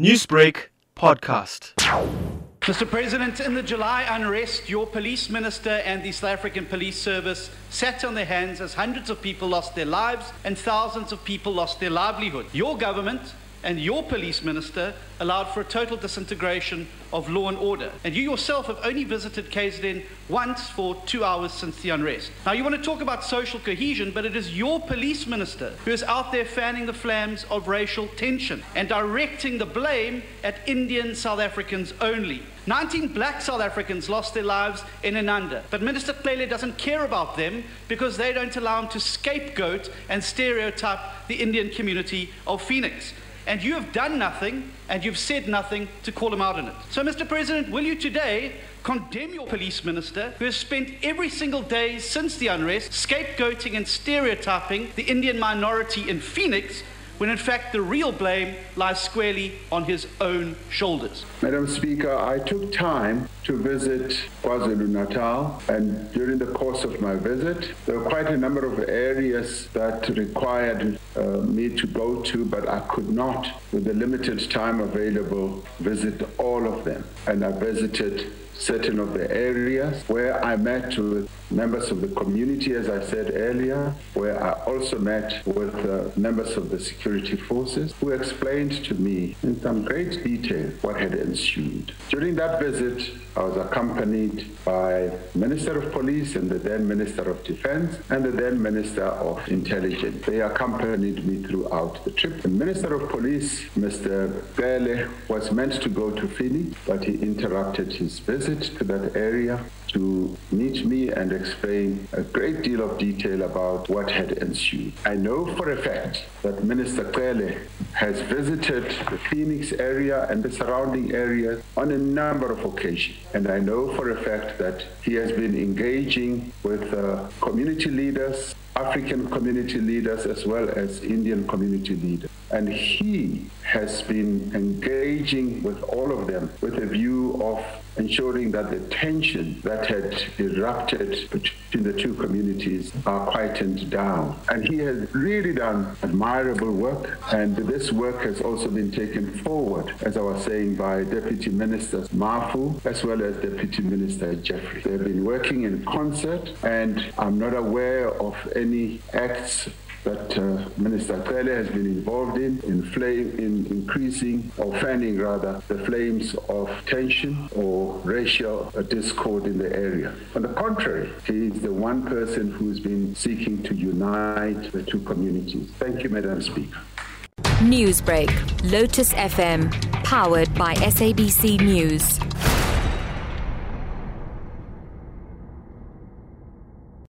Newsbreak podcast. Mr. President, in the July unrest, your police minister and the South African Police Service sat on their hands as hundreds of people lost their lives and thousands of people lost their livelihood. Your government and your police minister allowed for a total disintegration of law and order. And you yourself have only visited KZN once for two hours since the unrest. Now, you want to talk about social cohesion, but it is your police minister who is out there fanning the flames of racial tension and directing the blame at Indian South Africans only. 19 black South Africans lost their lives in Inanda, but Minister Cele doesn't care about them because they don't allow him to scapegoat and stereotype the Indian community of Phoenix and you have done nothing and you've said nothing to call him out on it. So, Mr. President, will you today condemn your police minister who has spent every single day since the unrest scapegoating and stereotyping the Indian minority in Phoenix when in fact the real blame lies squarely on his own shoulders. Madam Speaker, I took time to visit KwaZulu Natal, and during the course of my visit, there were quite a number of areas that required uh, me to go to, but I could not, with the limited time available, visit all of them. And I visited certain of the areas where I met with members of the community, as I said earlier, where I also met with uh, members of the security forces who explained to me in some great detail what had ensued. During that visit, I was accompanied by Minister of Police and the then Minister of Defense and the then Minister of Intelligence. They accompanied me throughout the trip. The Minister of Police, Mr. Cele, was meant to go to Fini, but he interrupted his visit to that area to meet me and explain a great deal of detail about what had ensued. I know for a fact that Minister Cele has visited the Phoenix area and the surrounding areas on a number of occasions. And I know for a fact that he has been engaging with uh, community leaders, African community leaders, as well as Indian community leaders. And he has been engaging with all of them with a view of ensuring that the tension that had erupted between the two communities are quietened down. And he has really done admirable work, and this work has also been taken forward, as I was saying, by Deputy Minister Mafu as well as Deputy Minister Jeffrey. They've been working in concert, and I'm not aware of any acts that uh, Minister Cele has been involved in, in, flame, in increasing or fanning rather the flames of tension or racial discord in the area. On the contrary, he is the one person who's been seeking to unite the two communities. Thank you, Madam Speaker. Newsbreak, Lotus FM, powered by SABC News.